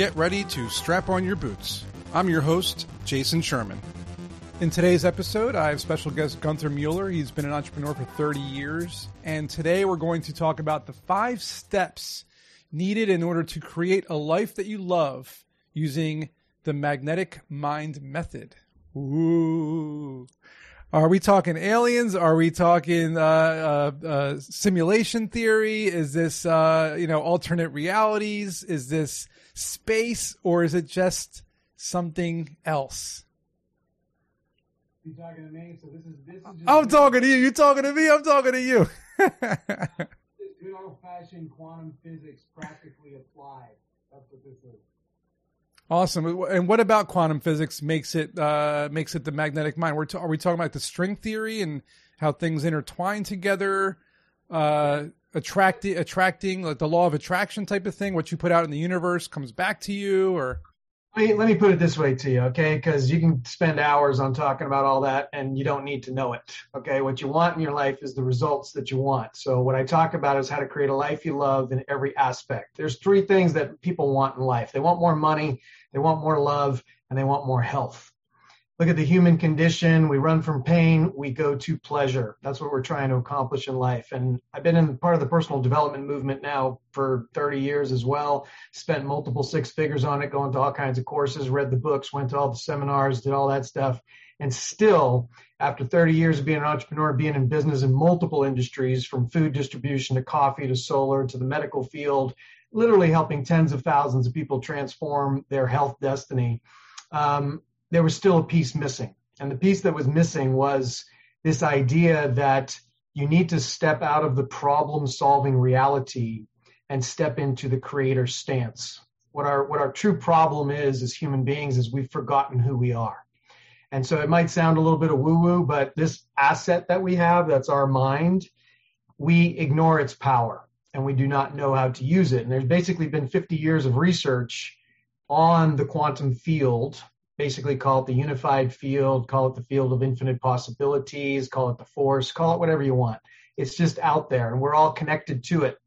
get ready to strap on your boots. I'm your host, Jason Sherman. In today's episode, I have special guest Gunther Mueller. He's been an entrepreneur for 30 years. And today we're going to talk about the five steps needed in order to create a life that you love using the magnetic mind method. Ooh. Are we talking aliens? Are we talking uh, uh, uh, simulation theory? Is this uh, you know alternate realities? Is this space, or is it just something else? You talking to me? So this is this is just I'm talking to you. You talking to me? I'm talking to you. good old fashioned quantum physics practically applied. That's what this is. awesome. And what about quantum physics makes it uh, makes it the magnetic mind? We're ta- are we talking about the string theory and how things intertwine together? Uh, attracting, attracting, like the law of attraction type of thing. What you put out in the universe comes back to you, or Let me, let me put it this way to you, okay? Because you can spend hours on talking about all that and you don't need to know it, okay? What you want in your life is the results that you want. So, what I talk about is how to create a life you love in every aspect. There's three things that people want in life they want more money, they want more love, and they want more health. Look at the human condition. We run from pain, we go to pleasure. That's what we're trying to accomplish in life. And I've been in part of the personal development movement now for 30 years as well. Spent multiple six figures on it, going to all kinds of courses, read the books, went to all the seminars, did all that stuff. And still, after 30 years of being an entrepreneur, being in business in multiple industries, from food distribution to coffee to solar to the medical field, literally helping tens of thousands of people transform their health destiny. Um, there was still a piece missing. And the piece that was missing was this idea that you need to step out of the problem solving reality and step into the creator stance. What our, what our true problem is as human beings is we've forgotten who we are. And so it might sound a little bit of woo woo, but this asset that we have, that's our mind, we ignore its power and we do not know how to use it. And there's basically been 50 years of research on the quantum field basically call it the unified field, call it the field of infinite possibilities, call it the force, call it whatever you want. It's just out there and we're all connected to it.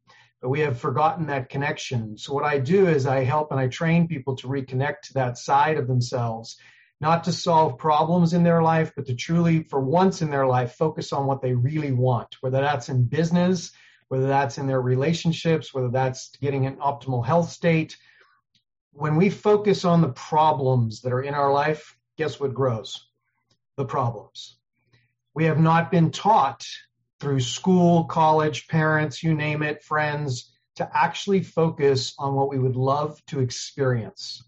But we have forgotten that connection. So what I do is I help and I train people to reconnect to that side of themselves, not to solve problems in their life, but to truly, for once in their life, focus on what they really want, whether that's in business, whether that's in their relationships, whether that's getting an optimal health state, when we focus on the problems that are in our life, guess what grows? The problems. We have not been taught through school, college, parents, you name it, friends, to actually focus on what we would love to experience.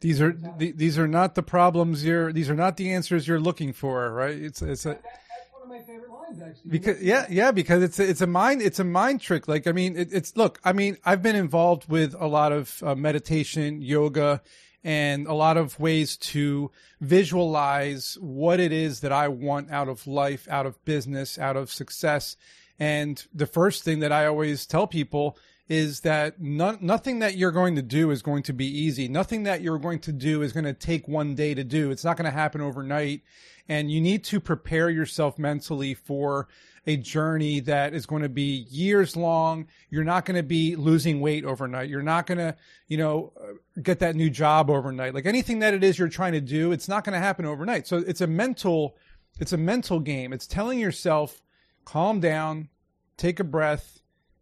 these are th- these are not the problems you're these are not the answers you're looking for, right? It's it's a That's one of my favorite actually. because yeah yeah because it's a, it's a mind it's a mind trick. Like i mean it, it's look i mean i've been involved with a lot of uh, meditation yoga and a lot of ways to visualize what it is that i want out of life out of business out of success. And the first thing that i always tell people is that no, nothing that you're going to do is going to be easy. Nothing that you're going to do is going to take one day to do. It's not going to happen overnight. And you need to prepare yourself mentally for a journey that is going to be years long. You're not going to be losing weight overnight. You're not going to, you know, uh, get that new job overnight. Like anything that it is you're trying to do, it's not going to happen overnight. So it's a mental, it's a mental game. It's telling yourself, calm down, take a breath,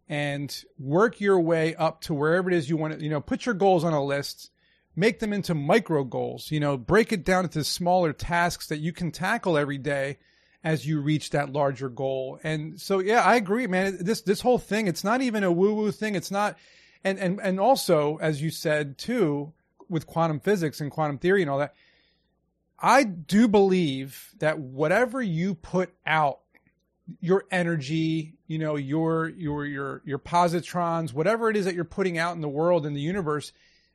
and work your way up to wherever it is you want to, you know, put your goals on a list, make them into micro goals, you know, break it down into smaller tasks that you can tackle every day as you reach that larger goal. And so, yeah, I agree, man. This, this whole thing, it's not even a woo woo thing. It's not, and, and, and also, as you said too, with quantum physics and quantum theory and all that, I do believe that whatever you put out your energy, you know, your your your your positrons, whatever it is that you're putting out in the world in the universe,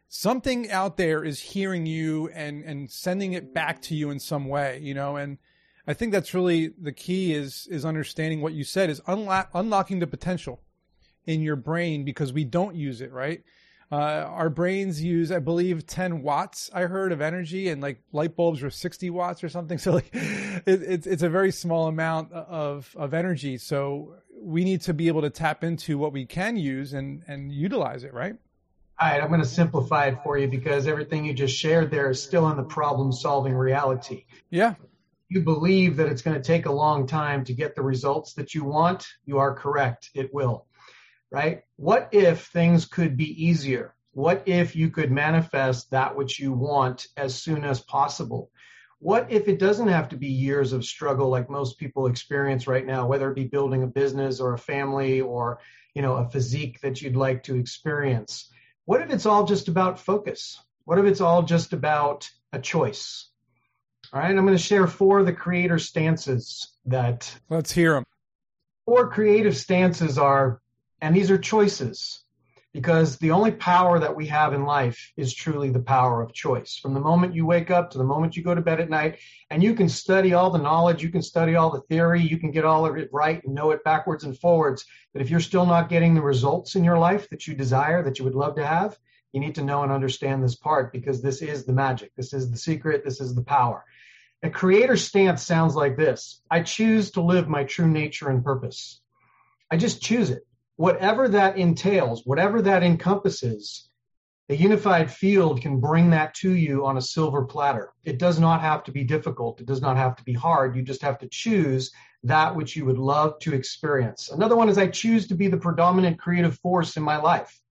something out there is hearing you and and sending it back to you in some way, you know, and I think that's really the key is is understanding what you said is unlock, unlocking the potential in your brain because we don't use it, right? Uh, our brains use, I believe, 10 watts. I heard of energy, and like light bulbs were 60 watts or something. So like, it, it's it's a very small amount of of energy. So we need to be able to tap into what we can use and and utilize it, right? All right, I'm going to simplify it for you because everything you just shared there is still in the problem solving reality. Yeah. You believe that it's going to take a long time to get the results that you want. You are correct. It will. Right? What if things could be easier? What if you could manifest that which you want as soon as possible? What if it doesn't have to be years of struggle like most people experience right now, whether it be building a business or a family or, you know, a physique that you'd like to experience? What if it's all just about focus? What if it's all just about a choice? All right, I'm going to share four of the creator stances that. Let's hear them. Four creative stances are, and these are choices because the only power that we have in life is truly the power of choice. From the moment you wake up to the moment you go to bed at night, and you can study all the knowledge, you can study all the theory, you can get all of it right and know it backwards and forwards. But if you're still not getting the results in your life that you desire, that you would love to have, you need to know and understand this part because this is the magic. This is the secret. This is the power. A creator stance sounds like this I choose to live my true nature and purpose. I just choose it whatever that entails, whatever that encompasses, a unified field can bring that to you on a silver platter. It does not have to be difficult. It does not have to be hard. You just have to choose that which you would love to experience. Another one is I choose to be the predominant creative force in my life.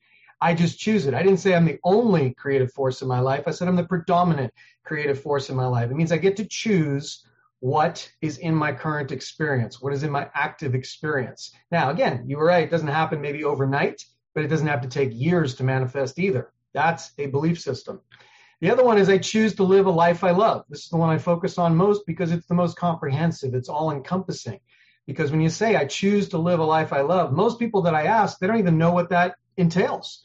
I just choose it. I didn't say I'm the only creative force in my life. I said I'm the predominant creative force in my life. It means I get to choose what is in my current experience, what is in my active experience. Now, again, you were right, it doesn't happen maybe overnight, but it doesn't have to take years to manifest either. That's a belief system. The other one is I choose to live a life I love. This is the one I focus on most because it's the most comprehensive, it's all encompassing. Because when you say I choose to live a life I love, most people that I ask, they don't even know what that entails.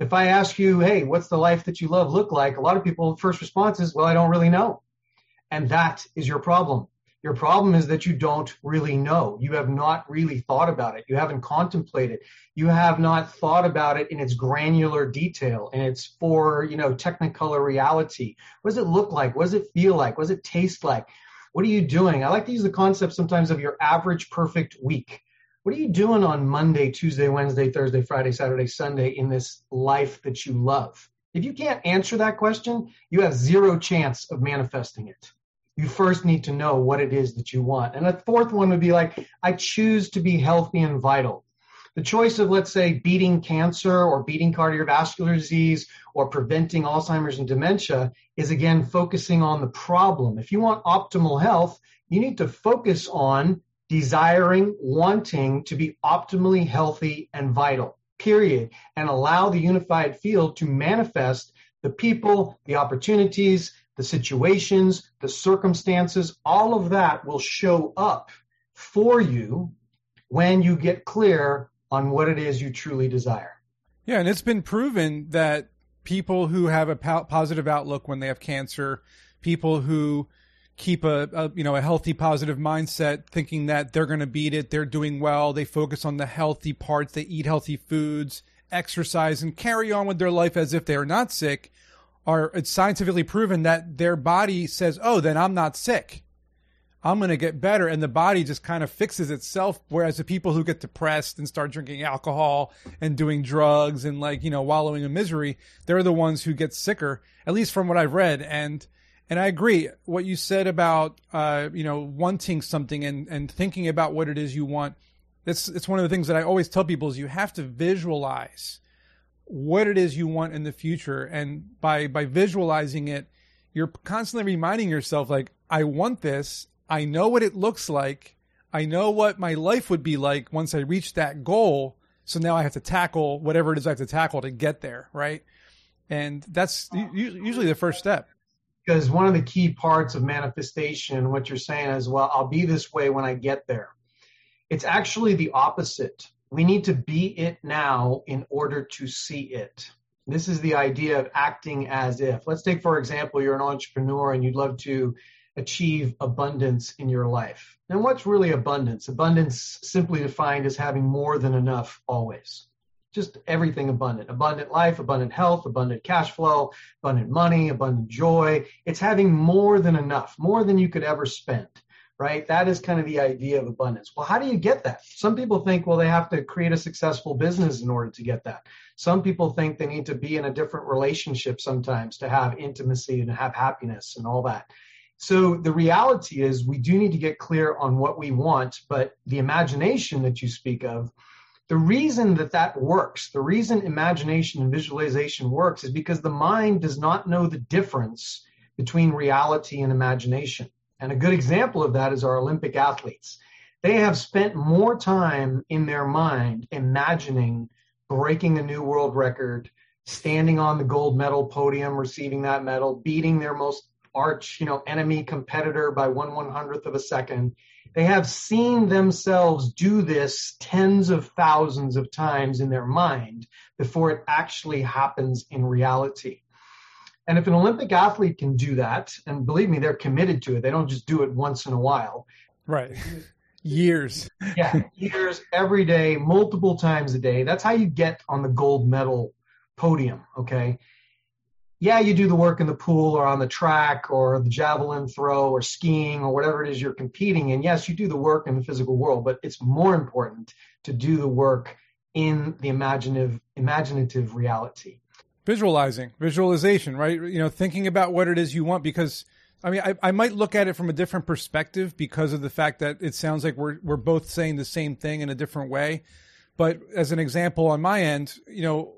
If I ask you, hey, what's the life that you love look like? A lot of people, first response is, well, I don't really know. And that is your problem. Your problem is that you don't really know. You have not really thought about it. You haven't contemplated. You have not thought about it in its granular detail and its for, you know, technicolor reality. What does it look like? What does it feel like? What does it taste like? What are you doing? I like to use the concept sometimes of your average perfect week. What are you doing on Monday, Tuesday, Wednesday, Thursday, Friday, Saturday, Sunday in this life that you love? If you can't answer that question, you have zero chance of manifesting it you first need to know what it is that you want. And a fourth one would be like, I choose to be healthy and vital. The choice of, let's say, beating cancer or beating cardiovascular disease or preventing Alzheimer's and dementia is again focusing on the problem. If you want optimal health, you need to focus on desiring, wanting to be optimally healthy and vital, period, and allow the unified field to manifest the people, the opportunities, the situations, the circumstances, all of that will show up for you when you get clear on what it is you truly desire. Yeah, and it's been proven that people who have a positive outlook when they have cancer, people who keep a, a, you know a healthy positive mindset thinking that they're going to beat it they're doing well they focus on the healthy parts they eat healthy foods exercise and carry on with their life as if they're not sick are it's scientifically proven that their body says, "Oh, then I'm not sick. I'm going to get better," and the body just kind of fixes itself. Whereas the people who get depressed and start drinking alcohol and doing drugs and like you know wallowing in misery, they're the ones who get sicker. At least from what I've read, and and I agree what you said about uh, you know wanting something and and thinking about what it is you want. It's it's one of the things that I always tell people is you have to visualize what it is you want in the future. And by by visualizing it you're constantly reminding yourself like i want this. I know what it looks like. I know what my life would be like once i reach that goal. So now i have to tackle whatever it is i have to tackle to get there right? And that's usually the first step. Because one of the key parts of manifestation what you're saying is well i'll be this way when i get there. It's actually the opposite we need to be it now in order to see it. This is the idea of acting as if. Let's take, for example, you're an entrepreneur and you'd love to achieve abundance in your life. And what's really abundance? Abundance, simply defined as having more than enough always. Just everything abundant. Abundant life, abundant health, abundant cash flow, abundant money, abundant joy. It's having more than enough, more than you could ever spend right? That is kind of the idea of abundance. Well, how do you get that? Some people think, well, they have to create a successful business in order to get that. Some people think they need to be in a different relationship sometimes to have intimacy and have happiness and all that. So the reality is we do need to get clear on what we want, but the imagination that you speak of, the reason that that works, the reason imagination and visualization works is because the mind does not know the difference between reality and imagination. And a good example of that is our Olympic athletes. They have spent more time in their mind imagining breaking a new world record, standing on the gold medal podium, receiving that medal, beating their most arch, you know, enemy competitor by one one hundredth of a second. They have seen themselves do this tens of thousands of times in their mind before it actually happens in reality. And if an Olympic athlete can do that, and believe me, they're committed to it, they don't just do it once in a while. Right. years. yeah, years, every day, multiple times a day. That's how you get on the gold medal podium, okay? Yeah, you do the work in the pool or on the track or the javelin throw or skiing or whatever it is you're competing in. Yes, you do the work in the physical world, but it's more important to do the work in the imaginative imaginative reality visualizing, visualization, right? You know, thinking about what it is you want because I mean, I, I might look at it from a different perspective because of the fact that it sounds like we're we're both saying the same thing in a different way. But as an example on my end, you know,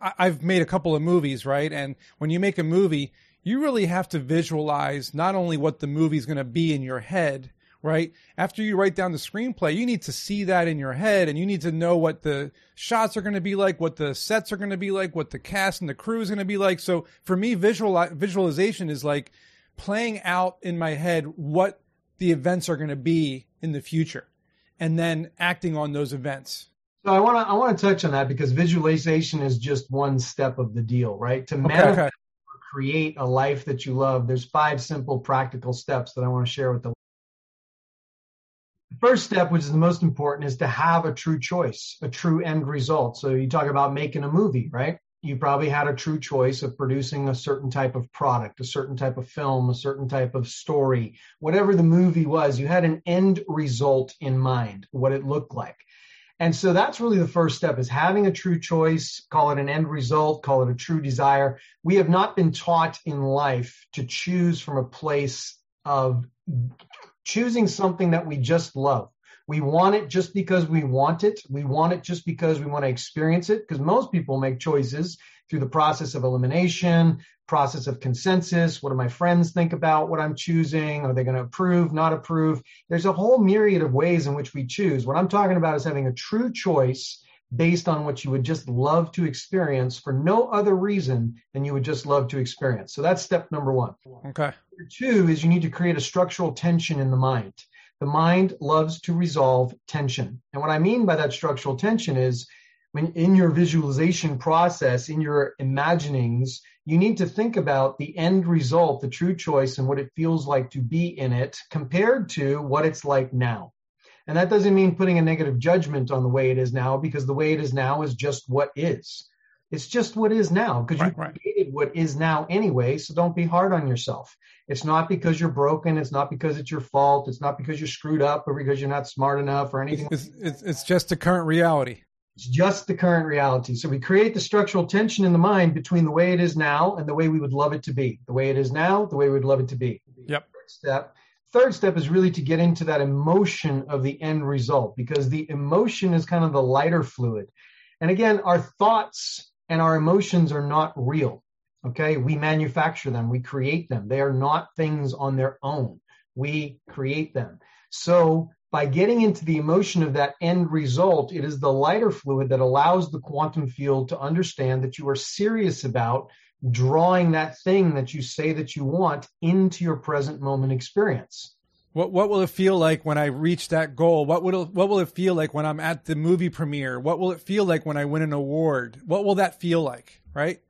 I, I've made a couple of movies, right? And when you make a movie, you really have to visualize not only what the movie's going to be in your head, right? After you write down the screenplay, you need to see that in your head and you need to know what the shots are going to be like, what the sets are going to be like, what the cast and the crew is going to be like. So for me, visual visualization is like playing out in my head what the events are going to be in the future and then acting on those events. So I want to I want to touch on that because visualization is just one step of the deal, right? To okay, manifest okay. create a life that you love, there's five simple practical steps that I want to share with the first step, which is the most important, is to have a true choice, a true end result. So you talk about making a movie, right? You probably had a true choice of producing a certain type of product, a certain type of film, a certain type of story, whatever the movie was, you had an end result in mind, what it looked like. And so that's really the first step is having a true choice, call it an end result, call it a true desire. We have not been taught in life to choose from a place of choosing something that we just love. We want it just because we want it. We want it just because we want to experience it. Because most people make choices through the process of elimination, process of consensus. What do my friends think about what I'm choosing? Are they going to approve, not approve? There's a whole myriad of ways in which we choose. What I'm talking about is having a true choice based on what you would just love to experience for no other reason than you would just love to experience. So that's step number one. Okay. Two is you need to create a structural tension in the mind. The mind loves to resolve tension. And what I mean by that structural tension is when in your visualization process, in your imaginings, you need to think about the end result, the true choice, and what it feels like to be in it compared to what it's like now. And that doesn't mean putting a negative judgment on the way it is now because the way it is now is just what is. It's just what is now because right, you right. created what is now anyway. So don't be hard on yourself. It's not because you're broken. It's not because it's your fault. It's not because you're screwed up or because you're not smart enough or anything. It's, it's, it's just the current reality. It's just the current reality. So we create the structural tension in the mind between the way it is now and the way we would love it to be. The way it is now, the way we would love it to be. Yep. Step third step is really to get into that emotion of the end result because the emotion is kind of the lighter fluid. And again, our thoughts and our emotions are not real. Okay. We manufacture them. We create them. They are not things on their own. We create them. So by getting into the emotion of that end result, it is the lighter fluid that allows the quantum field to understand that you are serious about drawing that thing that you say that you want into your present moment experience. What what will it feel like when I reach that goal? What will what will it feel like when I'm at the movie premiere? What will it feel like when I win an award? What will that feel like? Right?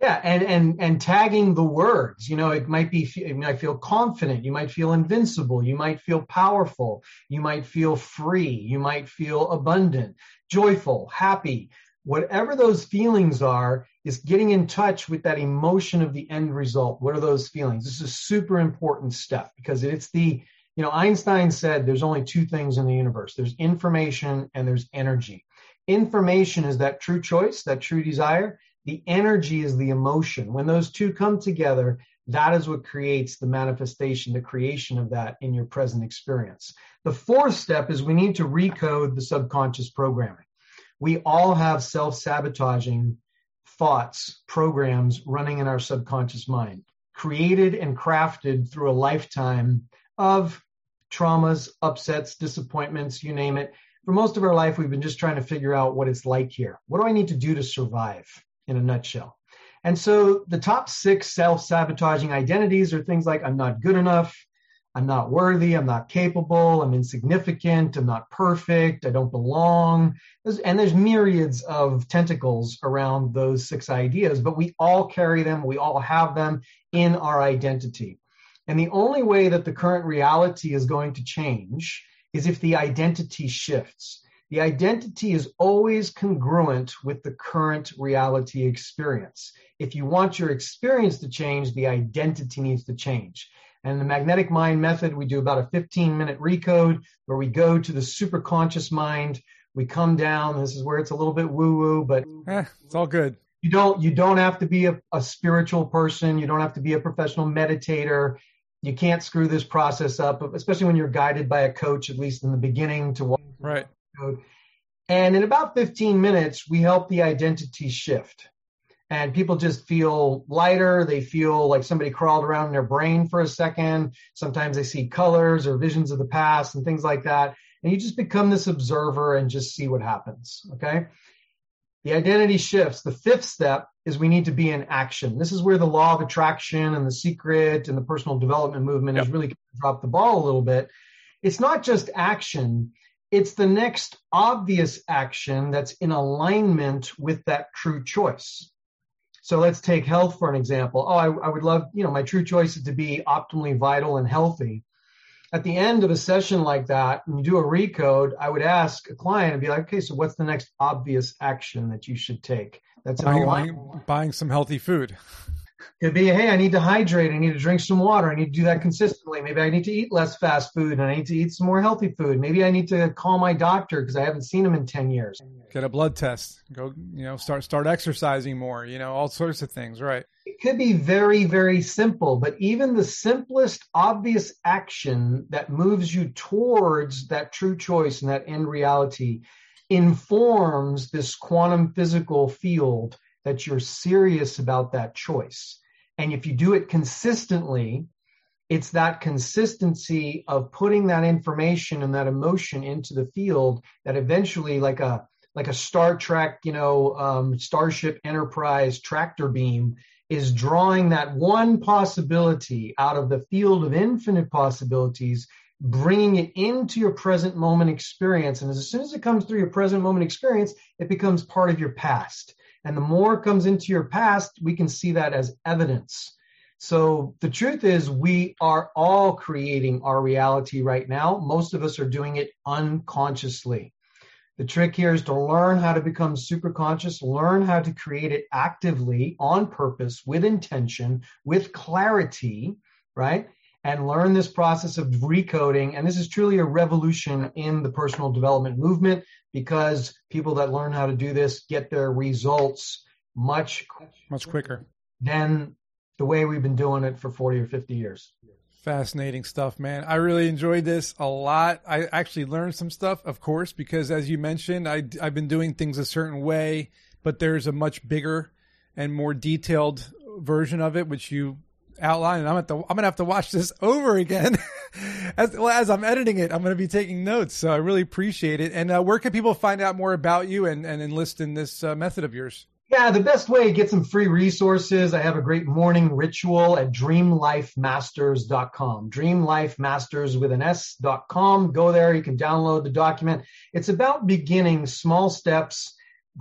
Yeah, and and and tagging the words. You know, it might be you might feel confident. You might feel invincible. You might feel powerful. You might feel free. You might feel abundant, joyful, happy whatever those feelings are is getting in touch with that emotion of the end result what are those feelings this is super important stuff because it's the You know, Einstein said there's only two things in the universe there's information and there's energy. Information is that true choice, that true desire. The energy is the emotion. When those two come together, that is what creates the manifestation, the creation of that in your present experience. The fourth step is we need to recode the subconscious programming. We all have self sabotaging thoughts, programs running in our subconscious mind, created and crafted through a lifetime of traumas, upsets, disappointments, you name it. For most of our life, we've been just trying to figure out what it's like here. What do I need to do to survive in a nutshell? And so the top six self sabotaging identities are things like I'm not good enough, I'm not worthy, I'm not capable, I'm insignificant, I'm not perfect, I don't belong. And there's myriads of tentacles around those six ideas, but we all carry them, we all have them in our identity. And the only way that the current reality is going to change is if the identity shifts. The identity is always congruent with the current reality experience. If you want your experience to change, the identity needs to change. And the magnetic mind method, we do about a 15 minute recode where we go to the superconscious mind. We come down. This is where it's a little bit woo woo, but eh, it's all good. You don't, you don't have to be a, a spiritual person. You don't have to be a professional meditator. You can't screw this process up, especially when you're guided by a coach, at least in the beginning to walk. Right. And in about 15 minutes, we help the identity shift and people just feel lighter. They feel like somebody crawled around in their brain for a second. Sometimes they see colors or visions of the past and things like that. And you just become this observer and just see what happens. Okay. The identity shifts. The fifth step is we need to be in action. This is where the law of attraction and the secret and the personal development movement yep. is really dropped the ball a little bit. It's not just action. It's the next obvious action that's in alignment with that true choice. So let's take health for an example. Oh, I, I, would love, you know, my true choice is to be optimally vital and healthy. At the end of a session like that, when you do a recode, I would ask a client and be like, okay, so what's the next obvious action that you should take? That's buying, buying some healthy food. Could be, hey, I need to hydrate. I need to drink some water. I need to do that consistently. Maybe I need to eat less fast food and I need to eat some more healthy food. Maybe I need to call my doctor because I haven't seen him in 10 years. Get a blood test. Go, you know, start start exercising more, you know, all sorts of things, right? It could be very, very simple, but even the simplest, obvious action that moves you towards that true choice and that end reality informs this quantum physical field that you're serious about that choice. And if you do it consistently, it's that consistency of putting that information and that emotion into the field that eventually, like a like a Star Trek, you know, um, Starship Enterprise tractor beam, is drawing that one possibility out of the field of infinite possibilities, bringing it into your present moment experience. And as soon as it comes through your present moment experience, it becomes part of your past. And the more it comes into your past, we can see that as evidence. So the truth is, we are all creating our reality right now. Most of us are doing it unconsciously. The trick here is to learn how to become super conscious, learn how to create it actively, on purpose, with intention, with clarity, right? And learn this process of recoding. And this is truly a revolution in the personal development movement because people that learn how to do this get their results much much quicker than the way we've been doing it for 40 or 50 years. Fascinating stuff, man. I really enjoyed this a lot. I actually learned some stuff, of course, because as you mentioned, I, I've been doing things a certain way, but there's a much bigger and more detailed version of it, which you outline, and I'm at the I'm gonna have to watch this over again as well, as I'm editing it. I'm gonna be taking notes, so I really appreciate it. And uh, where can people find out more about you and, and enlist in this uh, method of yours? Yeah, the best way to get some free resources. I have a great morning ritual at dreamlifemasters.com. Dreamlifemasters with an S.com. Go there. You can download the document. It's about beginning small steps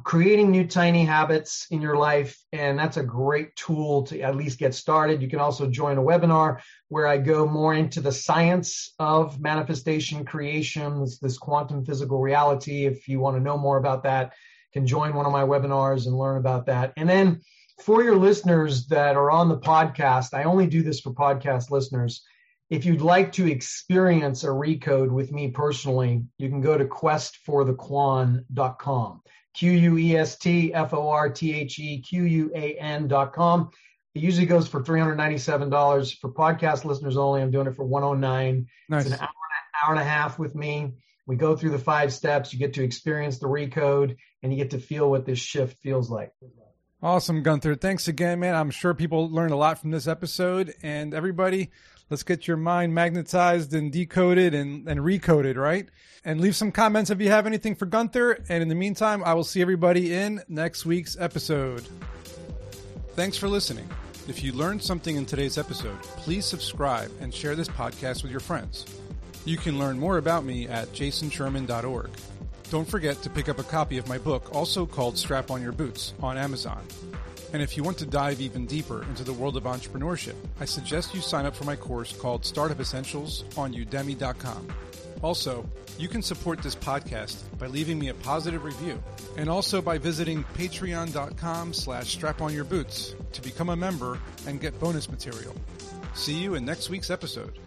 creating new tiny habits in your life and that's a great tool to at least get started you can also join a webinar where i go more into the science of manifestation creations this quantum physical reality if you want to know more about that can join one of my webinars and learn about that and then for your listeners that are on the podcast i only do this for podcast listeners if you'd like to experience a recode with me personally, you can go to questforthequan.com. Q U E S T F O R T H E Q U A N.com. It usually goes for $397 for podcast listeners only. I'm doing it for 109. Nice. It's an hour, hour and a half with me. We go through the five steps. You get to experience the recode and you get to feel what this shift feels like. Awesome, Gunther. Thanks again, man. I'm sure people learned a lot from this episode. And everybody, let's get your mind magnetized and decoded and, and recoded, right? And leave some comments if you have anything for Gunther. And in the meantime, I will see everybody in next week's episode. Thanks for listening. If you learned something in today's episode, please subscribe and share this podcast with your friends. You can learn more about me at jasonsherman.org. Don't forget to pick up a copy of my book, also called Strap on Your Boots, on Amazon. And if you want to dive even deeper into the world of entrepreneurship, I suggest you sign up for my course called Startup Essentials on udemy.com. Also, you can support this podcast by leaving me a positive review and also by visiting patreon.com slash strap on your boots to become a member and get bonus material. See you in next week's episode.